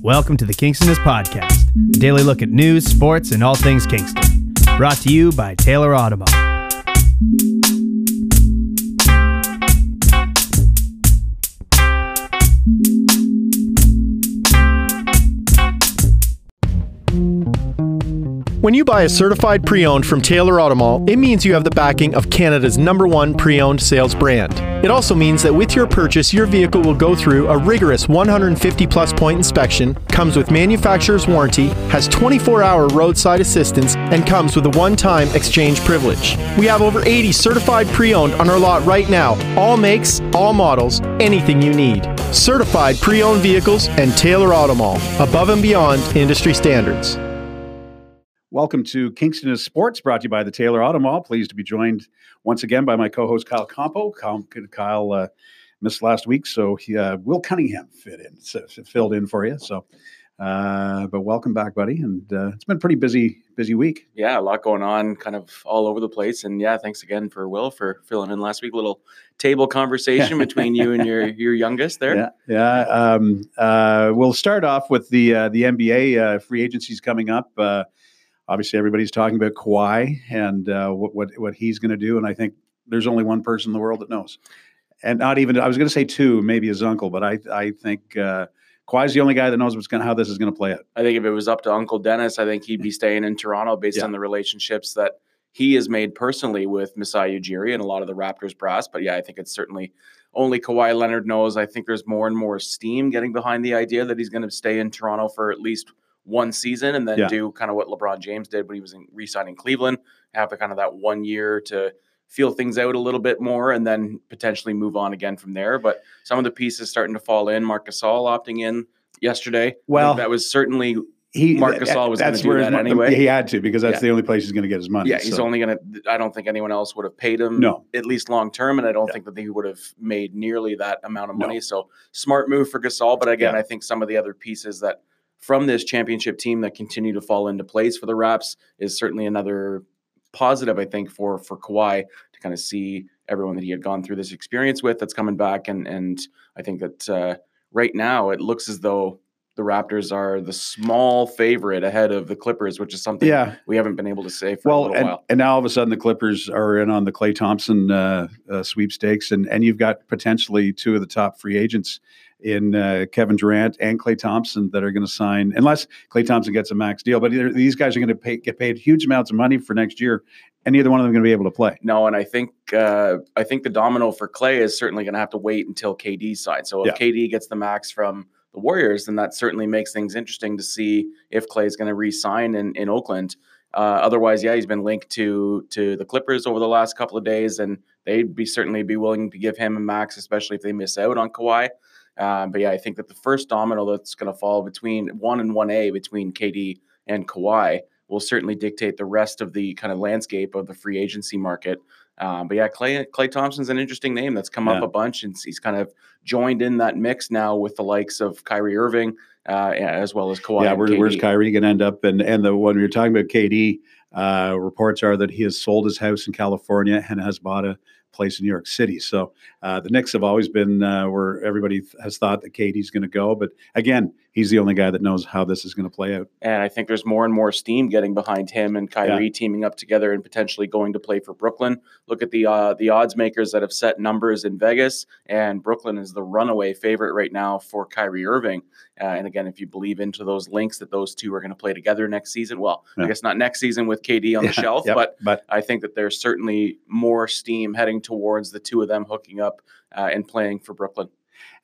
Welcome to the Kingstonist Podcast, a daily look at news, sports, and all things Kingston. Brought to you by Taylor Automall. When you buy a certified pre owned from Taylor Automall, it means you have the backing of Canada's number one pre owned sales brand. It also means that with your purchase, your vehicle will go through a rigorous 150 plus point inspection, comes with manufacturer's warranty, has 24 hour roadside assistance, and comes with a one time exchange privilege. We have over 80 certified pre owned on our lot right now, all makes, all models, anything you need. Certified pre owned vehicles and Taylor Automall, above and beyond industry standards. Welcome to Kingstonist Sports, brought to you by the Taylor Auto Mall. Pleased to be joined once again by my co-host Kyle Campo. Kyle, Kyle uh, missed last week, so he, uh, Will Cunningham fit in, so, filled in for you. So, uh, but welcome back, buddy. And uh, it's been a pretty busy, busy week. Yeah, a lot going on, kind of all over the place. And yeah, thanks again for Will for filling in last week. Little table conversation between you and your your youngest there. Yeah, yeah. Um, uh, we'll start off with the uh, the NBA free agencies coming up obviously everybody's talking about Kawhi and uh, what what what he's going to do, and I think there's only one person in the world that knows, and not even I was going to say two, maybe his uncle, but I I think. Uh, Kawhi's the only guy that knows what's going how this is going to play out. I think if it was up to Uncle Dennis, I think he'd be staying in Toronto based yeah. on the relationships that he has made personally with Masai Ujiri and a lot of the Raptors brass. But yeah, I think it's certainly only Kawhi Leonard knows. I think there's more and more steam getting behind the idea that he's going to stay in Toronto for at least one season and then yeah. do kind of what LeBron James did when he was in re-signing Cleveland, have the kind of that one year to feel things out a little bit more and then potentially move on again from there. But some of the pieces starting to fall in. Marc Gasol opting in yesterday. Well, that was certainly he Marc Gasol was going to do that his, anyway. He had to because that's yeah. the only place he's going to get his money. Yeah, he's so. only going to. I don't think anyone else would have paid him. No, at least long term, and I don't yeah. think that he would have made nearly that amount of money. No. So smart move for Gasol, but again, yeah. I think some of the other pieces that from this championship team that continue to fall into place for the Raps is certainly another positive, I think, for for Kawhi to kind of see everyone that he had gone through this experience with that's coming back, and and I think that uh, right now it looks as though the Raptors are the small favorite ahead of the Clippers, which is something yeah. we haven't been able to say for well, a little and, while. And now all of a sudden the Clippers are in on the Klay Thompson uh, uh, sweepstakes, and and you've got potentially two of the top free agents in uh, Kevin Durant and Klay Thompson that are going to sign, unless Klay Thompson gets a max deal. But these guys are going to get paid huge amounts of money for next year, and neither one of them going to be able to play. No, and I think uh, I think the domino for Klay is certainly going to have to wait until KD signs. So if yeah. KD gets the max from the Warriors, then that certainly makes things interesting to see if Klay is going to re-sign in in Oakland. Uh, otherwise, yeah, he's been linked to to the Clippers over the last couple of days, and they'd be certainly be willing to give him a max, especially if they miss out on Kawhi. Um, but yeah, I think that the first domino that's going to fall between one and one A between KD and Kawhi will certainly dictate the rest of the kind of landscape of the free agency market. Um, but yeah, Clay Klay Thompson's an interesting name that's come yeah. up a bunch, and he's kind of joined in that mix now with the likes of Kyrie Irving uh, as well as Kawhi. Yeah, where, where's Kyrie going to end up? And and the one we are talking about KD, uh, reports are that he has sold his house in California and has bought a place in New York City. So uh, the Knicks have always been uh, where everybody has thought that KD's going to go, but again, he's the only guy that knows how this is going to play out. And I think there's more and more steam getting behind him and Kyrie yeah. teaming up together and potentially going to play for Brooklyn. Look at the uh, the odds makers that have set numbers in Vegas, and Brooklyn is the runaway favorite right now for Kyrie Irving. Uh, and again, if you believe into those links that those two are going to play together next season, well, yeah. I guess not next season with KD on yeah. the shelf, yep. but, but I think that there's certainly more steam heading towards the two of them hooking up uh, and playing for Brooklyn.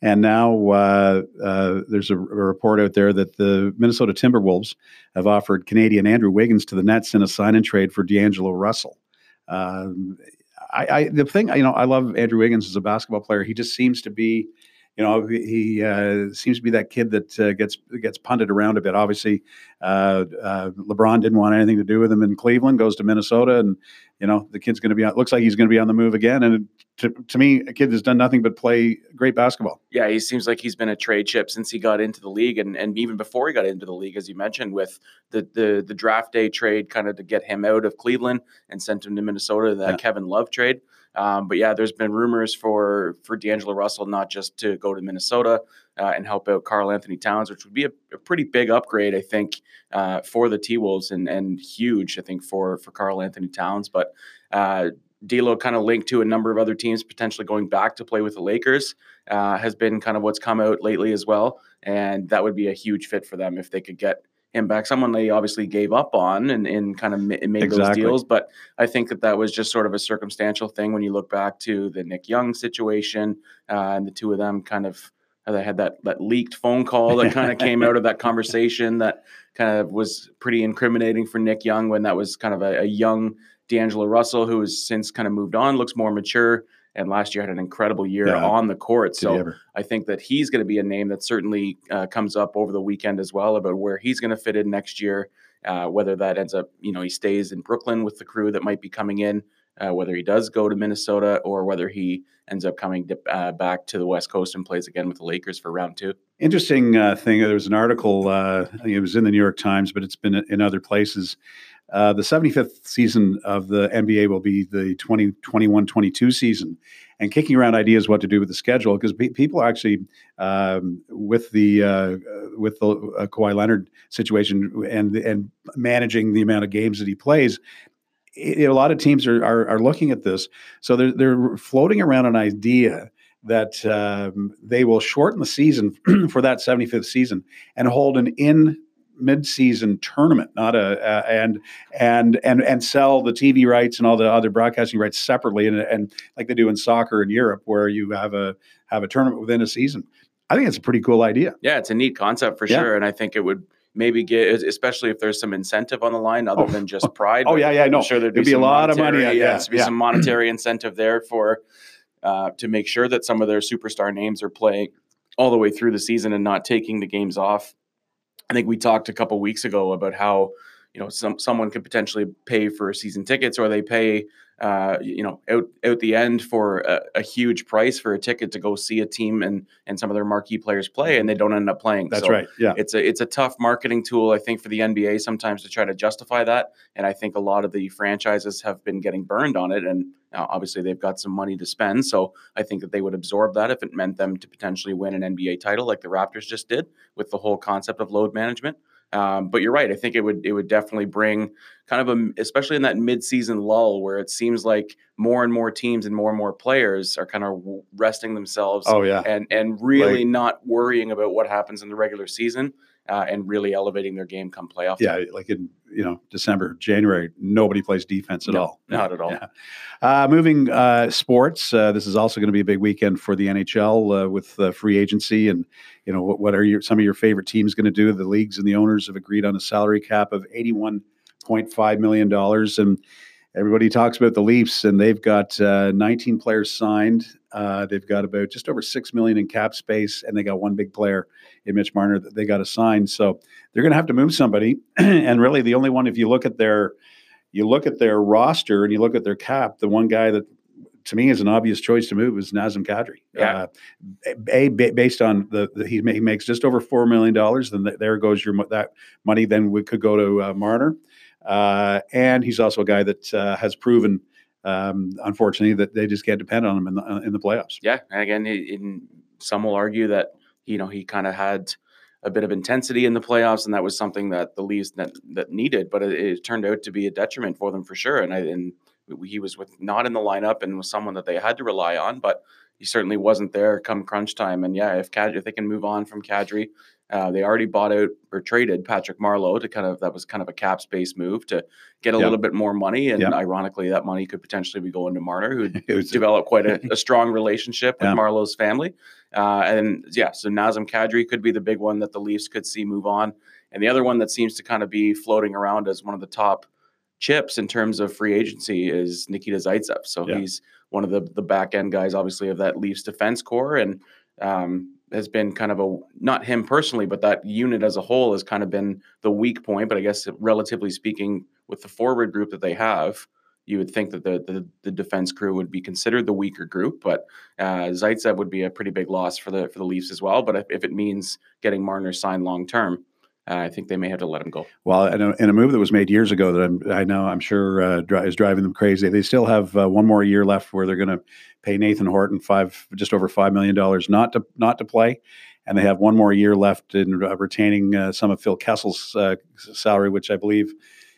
And now uh, uh, there's a, a, report out there that the Minnesota Timberwolves have offered Canadian Andrew Wiggins to the Nets in a sign and trade for D'Angelo Russell. Um, I, I, the thing, you know, I love Andrew Wiggins as a basketball player. He just seems to be you know, he uh, seems to be that kid that uh, gets gets punted around a bit. Obviously, uh, uh LeBron didn't want anything to do with him in Cleveland. Goes to Minnesota, and you know the kid's going to be. On, looks like he's going to be on the move again. And to, to me, a kid has done nothing but play great basketball. Yeah, he seems like he's been a trade chip since he got into the league, and, and even before he got into the league, as you mentioned, with the the, the draft day trade, kind of to get him out of Cleveland and sent him to Minnesota, that yeah. Kevin Love trade. Um, but yeah, there's been rumors for for D'Angelo Russell not just to go to Minnesota uh, and help out Karl-Anthony Towns, which would be a, a pretty big upgrade, I think, uh, for the T Wolves and and huge, I think, for for Karl-Anthony Towns. But uh, D'Lo kind of linked to a number of other teams potentially going back to play with the Lakers uh, has been kind of what's come out lately as well, and that would be a huge fit for them if they could get him back. Someone they obviously gave up on and, and kind of made exactly. those deals. But I think that that was just sort of a circumstantial thing when you look back to the Nick Young situation uh, and the two of them kind of they had that that leaked phone call that kind of came out of that conversation that kind of was pretty incriminating for Nick Young when that was kind of a, a young D'Angelo Russell who has since kind of moved on, looks more mature and last year had an incredible year yeah. on the court. So I think that he's going to be a name that certainly uh, comes up over the weekend as well about where he's going to fit in next year. Uh, whether that ends up, you know, he stays in Brooklyn with the crew that might be coming in, uh, whether he does go to Minnesota or whether he ends up coming to, uh, back to the West Coast and plays again with the Lakers for round two. Interesting uh, thing. There was an article. Uh, it was in the New York Times, but it's been in other places uh, the 75th season of the NBA will be the 2021 22 season. And kicking around ideas what to do with the schedule because pe- people actually, um, with the uh, with the uh, Kawhi Leonard situation and and managing the amount of games that he plays, it, a lot of teams are, are, are looking at this. So they're they're floating around an idea that um, they will shorten the season for that 75th season and hold an in mid-season tournament, not a uh, and and and and sell the TV rights and all the other broadcasting rights separately, and, and like they do in soccer in Europe, where you have a have a tournament within a season. I think it's a pretty cool idea. Yeah, it's a neat concept for yeah. sure, and I think it would maybe get, especially if there's some incentive on the line other oh, than just pride. Oh yeah, yeah, no. I'm sure there'd be, be a lot of money. Yeah, yeah, be yeah. some monetary incentive there for uh, to make sure that some of their superstar names are playing all the way through the season and not taking the games off I think we talked a couple weeks ago about how you know some someone could potentially pay for season tickets or they pay uh, you know out out the end for a, a, huge price for a ticket to go see a team and and some of their marquee players play and they don't end up playing. That's so right. Yeah, it's a it's a tough marketing tool I think for the NBA sometimes to try to justify that, and I think a lot of the franchises have been getting burned on it and. Now, obviously, they've got some money to spend, so I think that they would absorb that if it meant them to potentially win an NBA title, like the Raptors just did, with the whole concept of load management. Um, but you're right. I think it would it would definitely bring kind of a especially in that midseason lull where it seems like more and more teams and more and more players are kind of resting themselves. Oh yeah, and and really like, not worrying about what happens in the regular season. Uh, and really elevating their game come playoff. Yeah, time. like in you know December, January, nobody plays defense at no, all. Not at all. Yeah. Uh, moving uh, sports, uh, this is also going to be a big weekend for the NHL uh, with free agency, and you know what, what are your some of your favorite teams going to do? The leagues and the owners have agreed on a salary cap of eighty-one point five million dollars, and everybody talks about the Leafs, and they've got uh, 19 players signed. Uh, they've got about just over six million in cap space, and they got one big player in Mitch Marner that they got to sign. So they're going to have to move somebody. and really, the only one, if you look at their, you look at their roster and you look at their cap, the one guy that to me is an obvious choice to move is Nazem Kadri. Yeah. Uh, a based on the, the he, he, makes just over four million dollars. Then there goes your that money. Then we could go to uh, Marner. Uh, and he's also a guy that uh, has proven, um, unfortunately, that they just can't depend on him in the, uh, in the playoffs. Yeah, and again, in, some will argue that you know he kind of had a bit of intensity in the playoffs, and that was something that the Leafs that, that needed. But it, it, turned out to be a detriment for them for sure. And I and he was with not in the lineup and was someone that they had to rely on, but he certainly wasn't there come crunch time. And yeah, if Kadri, if they can move on from Kadri, uh, they already bought out or traded Patrick Marleau to kind of that was kind of a cap space move to get a yep. little bit more money, and yep. ironically, that money could potentially be going to Marner, who developed quite a, a, strong relationship with yeah. Marleau's family. Uh, and yeah, so Nazem Kadri could be the big one that the Leafs could see move on, and the other one that seems to kind of be floating around as one of the top chips in terms of free agency is Nikita Zaitsev. So he's one of the the back end guys, obviously, of that Leafs defense core, and um, has been kind of a not him personally, but that unit as a whole has kind of been the weak point. But I guess relatively speaking, with the forward group that they have, you would think that the, the, the defense crew would be considered the weaker group, but uh, Zaitsev would be a pretty big loss for the for the Leafs as well. But if, if it means getting Marner signed long term, uh, I think they may have to let him go. Well, in a, in a, move that was made years ago that I'm, i know I'm sure uh, dri- is driving them crazy. They still have uh, one more year left where they're going to pay Nathan Horton five just over five million dollars not to not to play, and they have one more year left in uh, retaining uh, some of Phil Kessel's uh, salary, which I believe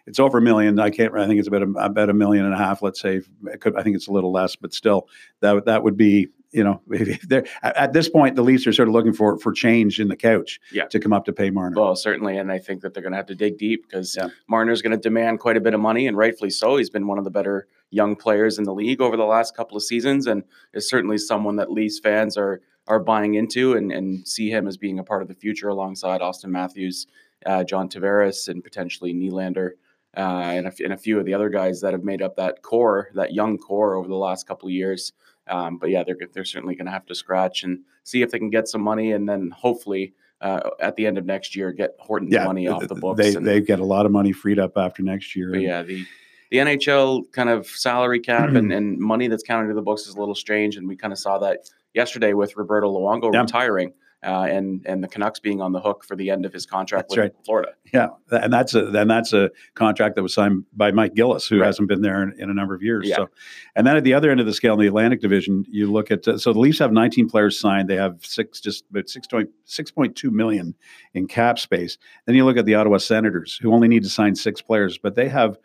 it's over a million. I can't. I think it's about a, about a million and a half. Let's say. Could, I think it's a little less, but still, that that would be. You know, they're at this point, the Leafs are sort of looking for for change in the couch yeah. to come up to pay Marner. Well, certainly, and I think that they're going to have to dig deep because yeah. Marner's going to demand quite a bit of money, and rightfully so. He's been one of the better young players in the league over the last couple of seasons, and is certainly someone that Leafs fans are are buying into and, and see him as being a part of the future alongside Auston Matthews, uh, John Tavares, and potentially Nylander uh, and, a, and a few of the other guys that have made up that core, that young core over the last couple of years. Um, but yeah, they're they're certainly going to have to scratch and see if they can get some money, and then hopefully uh, at the end of next year get Horton's yeah, money off the books. They and, they get a lot of money freed up after next year. But yeah, the the NHL kind of salary cap and, and money that's counted to the books is a little strange, and we kind of saw that yesterday with Roberto Luongo yeah. retiring uh, and and the Canucks being on the hook for the end of his contract that's with right. Florida. Yeah, and that's a and that's a contract that was signed by Mike Gillis, who right. hasn't been there in, in, a number of years. Yeah. So, and then at the other end of the scale, in the Atlantic Division, you look at uh, so the Leafs have 19 players signed. They have six just about 6.2 million in cap space. Then you look at the Ottawa Senators, who only need to sign six players, but they have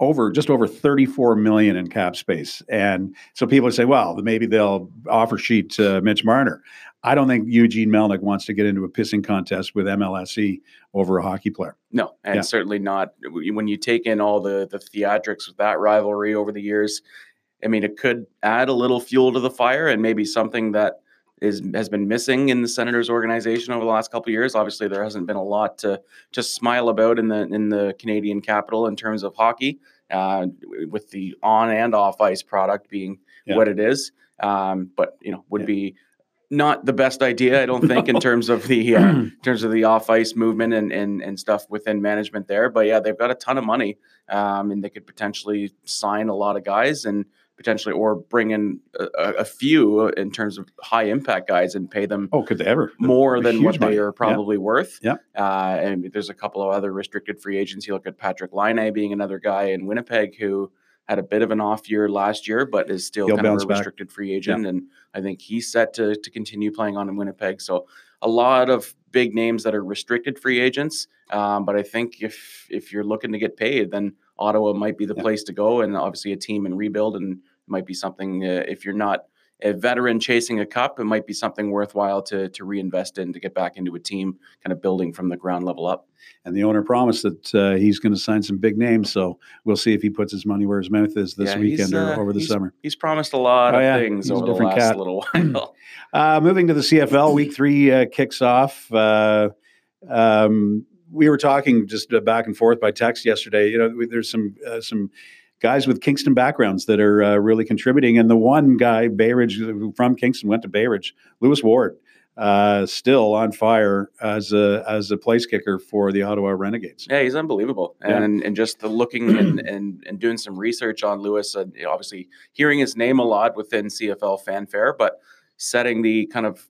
over just over 34 million in cap space. And so people say, well, maybe they'll offer sheet to Mitch Marner. I don't think Eugene Melnyk wants to get into a pissing contest with MLSE over a hockey player. No, and yeah. certainly not when you take in all the the theatrics with that rivalry over the years. I mean, it could add a little fuel to the fire and maybe something that is has been missing in the Senators organization over the last couple years. Obviously, there hasn't been a lot to to smile about in the in the Canadian capital in terms of hockey, uh, with the on and off ice product being yeah. what it is. Um, but you know, would yeah. be not the best idea, I don't think, in terms of the uh, in terms of the off ice movement and, and and stuff within management there. But yeah, they've got a ton of money, um, and they could potentially sign a lot of guys and potentially or bring in a, a, few in terms of high impact guys and pay them. Oh, could they ever more than what money. they are probably yeah. worth? Yeah. Uh, and there's a couple of other restricted free agents. You look at Patrik Laine being another guy in Winnipeg who had a bit of an off year last year, but is still He'll kind of a restricted back. free agent. Yeah. And I think he's set to, to continue playing on in Winnipeg. So a lot of big names that are restricted free agents. Um, but I think if if you're looking to get paid, then Ottawa might be the yeah. place to go. And obviously a team in rebuild and might be something uh, if you're not a veteran chasing a cup, it might be something worthwhile to to reinvest in to get back into a team, kind of building from the ground level up. And the owner promised that uh, he's going to sign some big names, so we'll see if he puts his money where his mouth is this yeah, weekend or uh, over the summer. He's promised a lot oh, of yeah. things he's over the last cat. little while. uh, moving to the CFL, Week Three uh, kicks off. Uh, um, we were talking just back and forth by text yesterday. You know, there's some some guys with Kingston backgrounds that are uh, really contributing. And the one guy, Bayridge, from Kingston, went to Bayridge, Lewis Ward, uh, still on fire as a as a place kicker for the Ottawa Renegades. Yeah, he's unbelievable, yeah. and and just the looking and, and and doing some research on Lewis, and obviously hearing his name a lot within CFL fanfare, but setting the kind of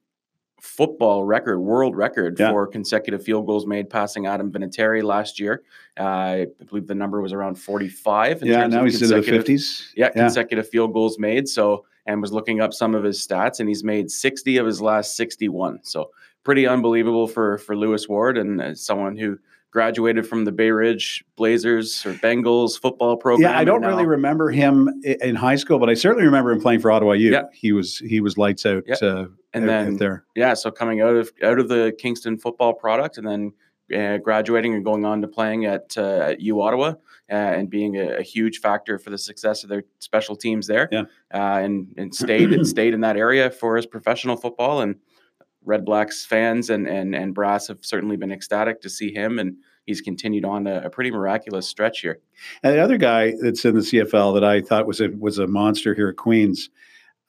football record, world record yeah. for consecutive field goals made, passing Adam Vinatieri last year. Uh, I believe the number was around 45. yeah, now he's in the 50s. Yeah, yeah, consecutive field goals made. So, and was looking up some of his stats, and he's made 60 of his last 61. So, pretty unbelievable for for Lewis Ward and uh, someone who graduated from the Bay Ridge Blazers or Bengals football program. Yeah, I don't really remember him in high school, but I certainly remember him playing for Ottawa U. Yeah. He was he was lights out. Yeah. Uh, and then there, yeah. So coming out of out of the Kingston football product, and then uh, graduating and going on to playing at uh, at U Ottawa. Uh, and being a, a, huge factor for the success of their special teams there, yeah. Uh, and and stayed and stayed in that area for his professional football, and Red Blacks fans and and and brass have certainly been ecstatic to see him, and he's continued on a, a, pretty miraculous stretch here. And the other guy that's in the CFL that I thought was a was a monster here at Queens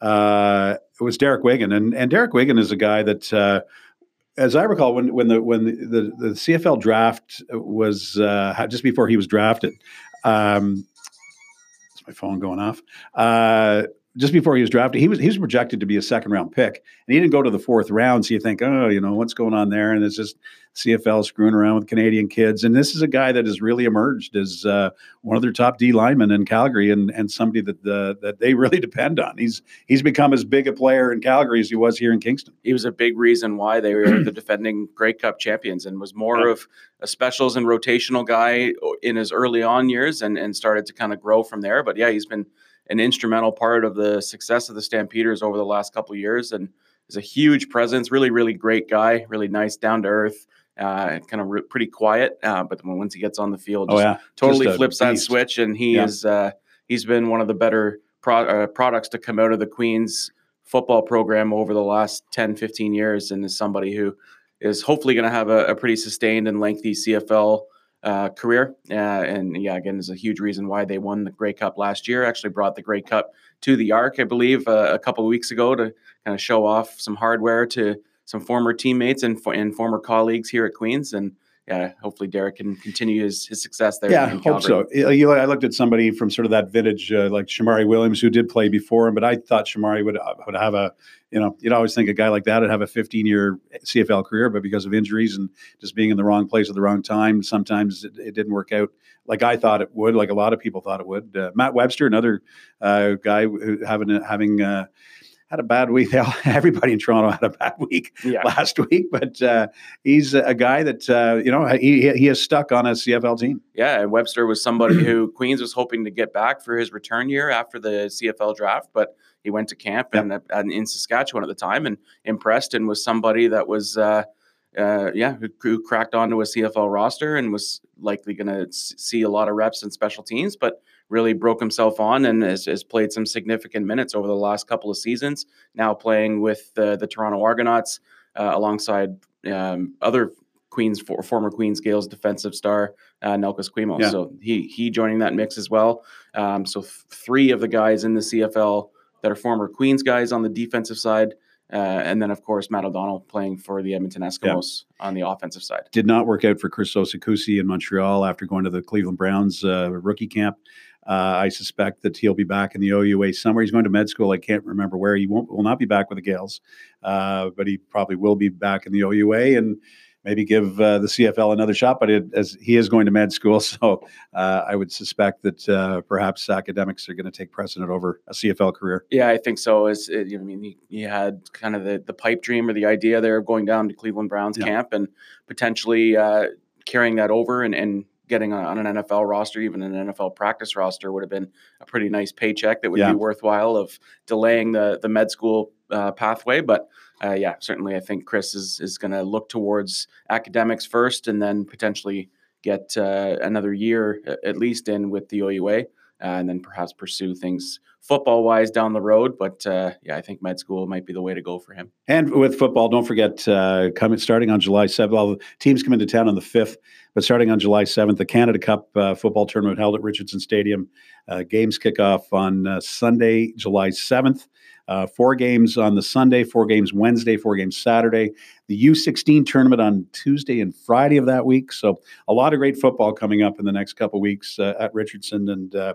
uh, was Derek Wiggan, and and Derek Wiggan is a guy that. Uh, as I recall, when when the when the, the, the CFL draft was uh, just before he was drafted, um, That's my phone going off. Just before he was drafted, he was he was projected to be a second round pick, and he didn't go to the fourth round. So you think, oh, you know, what's going on there? And it's just CFL screwing around with Canadian kids. And this is a guy that has really emerged as uh, one of their top D linemen in Calgary, and and somebody that uh, that they really depend on. He's he's become as big a player in Calgary as he was here in Kingston. He was a big reason why they were the defending Grey Cup champions, and was more yeah. of a specials and rotational guy in his early on years, and and started to kind of grow from there. But yeah, he's been an instrumental part of the success of the Stampeders over the last couple years, and is a huge presence. Really, really great guy. Really nice, down to earth. Uh, kind of re- pretty quiet, uh, but once he gets on the field, oh, yeah. totally flips that switch, and he yeah. is uh, he's been one of the better pro- uh, products to come out of the Queens football program over the last 10, 15 years, and is somebody who is hopefully going to have a, a, pretty sustained and lengthy CFL uh, career. Uh, and yeah, again, is a huge reason why they won the Grey Cup last year. Actually, brought the Grey Cup to the Arc, I believe, uh, a couple of weeks ago to kind of show off some hardware to some former teammates and, and former colleagues here at Queens. And yeah, hopefully Derek can continue his, his success there. Yeah, I hope so. You I looked at somebody from sort of that vintage, uh, like Shamari Williams, who did play before him, but I thought Shamari would uh, would have a, you know, you'd always think a guy like that would have a 15 year CFL career, but because of injuries and just being in the wrong place at the wrong time, sometimes it, it didn't work out like I thought it would, like a lot of people thought it would. Uh, Matt Webster, another uh, guy who having having uh, had a bad week. Everybody in Toronto had a bad week yeah. last week, but uh, he's a guy that uh, you know he he is stuck on a CFL team. Yeah, and Webster was somebody who Queens was hoping to get back for his return year after the CFL draft, but he went to camp yep. and, and, in Saskatchewan at the time and impressed and was somebody that was. Uh, uh, yeah, who, who, cracked onto a CFL roster and was likely going to see a lot of reps in special teams, but really broke himself on and has, has, played some significant minutes over the last couple of seasons. Now playing with uh, the Toronto Argonauts uh, alongside um, other Queens for, former Queens Gaels defensive star uh, Nelkas Kwemo. Yeah. So he he joining that mix as well. Um, so th- three of the guys in the CFL that are former Queens guys on the defensive side. Uh, and then, of course, Matt O'Donnell playing for the Edmonton Eskimos yeah. on the offensive side. Did not work out for Chris Osei-Kusi in Montreal after going to the Cleveland Browns uh, rookie camp. Uh, I suspect that he'll be back in the OUA somewhere. He's going to med school. I can't remember where. He won't will not be back with the Gaels, uh, but he probably will be back in the OUA and maybe give uh, the CFL another shot. But it, as he is going to med school, so uh, I would suspect that uh, perhaps academics are going to take precedent over a CFL career. Yeah, I think so. As I mean, he, he, had kind of the the pipe dream or the idea there of going down to Cleveland Browns yeah. camp and potentially uh, carrying that over and, and getting on an NFL roster, even an NFL practice roster, would have been a pretty nice paycheck that would yeah. be worthwhile of delaying the the med school uh, pathway. But uh, yeah, certainly, I think Chris is is going to look towards academics first, and then potentially get uh, another year at least in with the OUA. Uh, and then perhaps pursue things football wise down the road. But uh, yeah, I think med school might be the way to go for him. And with football, don't forget coming starting on July seventh. Well, teams come into town on the fifth, but starting on July seventh, the Canada Cup football tournament held at Richardson Stadium. Games kick off on Sunday, July seventh. Uh, four games on the Sunday, four games Wednesday, four games Saturday. The U16 tournament on Tuesday and Friday of that week. So a lot of great football coming up in the next couple weeks uh, at Richardson, and uh,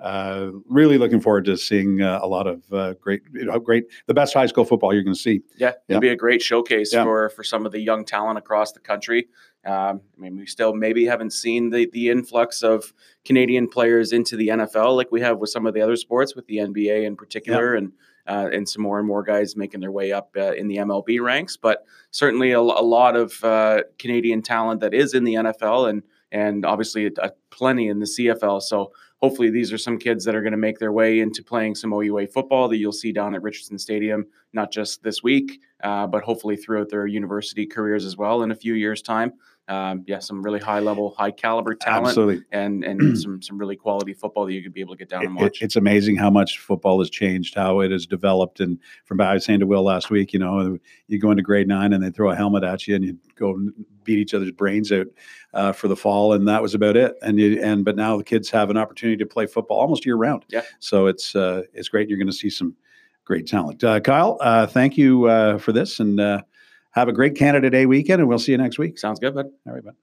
uh really looking forward to seeing uh, a lot of uh, great, you know, great, the best high school football you're going to see. Yeah, it'll yeah. be a great showcase yeah. for for some of the young talent across the country. Um, I mean, we still maybe haven't seen the the influx of Canadian players into the NFL like we have with some of the other sports, with the NBA in particular, yeah. and uh, and some more and more guys making their way up uh, in the MLB ranks. But certainly a, a lot of uh, Canadian talent that is in the NFL and and obviously a plenty in the CFL. So hopefully these are some kids that are going to make their way into playing some OUA football that you'll see down at Richardson Stadium, not just this week, uh, but hopefully throughout their university careers as well in a few years' time um, yeah, some really high level, high caliber talent, Absolutely. and and some some really quality football that you could be able to get down and watch. It, it's amazing how much football has changed, how it has developed. And from I was saying to Will last week, you know, you go into grade nine and they throw a helmet at you and you go beat each other's brains out uh, for the fall, and that was about it. And you, and but now the kids have an opportunity to play football almost year round. Yeah. So it's uh, it's great. You're going to see some great talent. Uh, Kyle, uh, thank you uh, for this and. Have a great Canada Day weekend, and we'll see you next week. Sounds good, bud. All right, bud.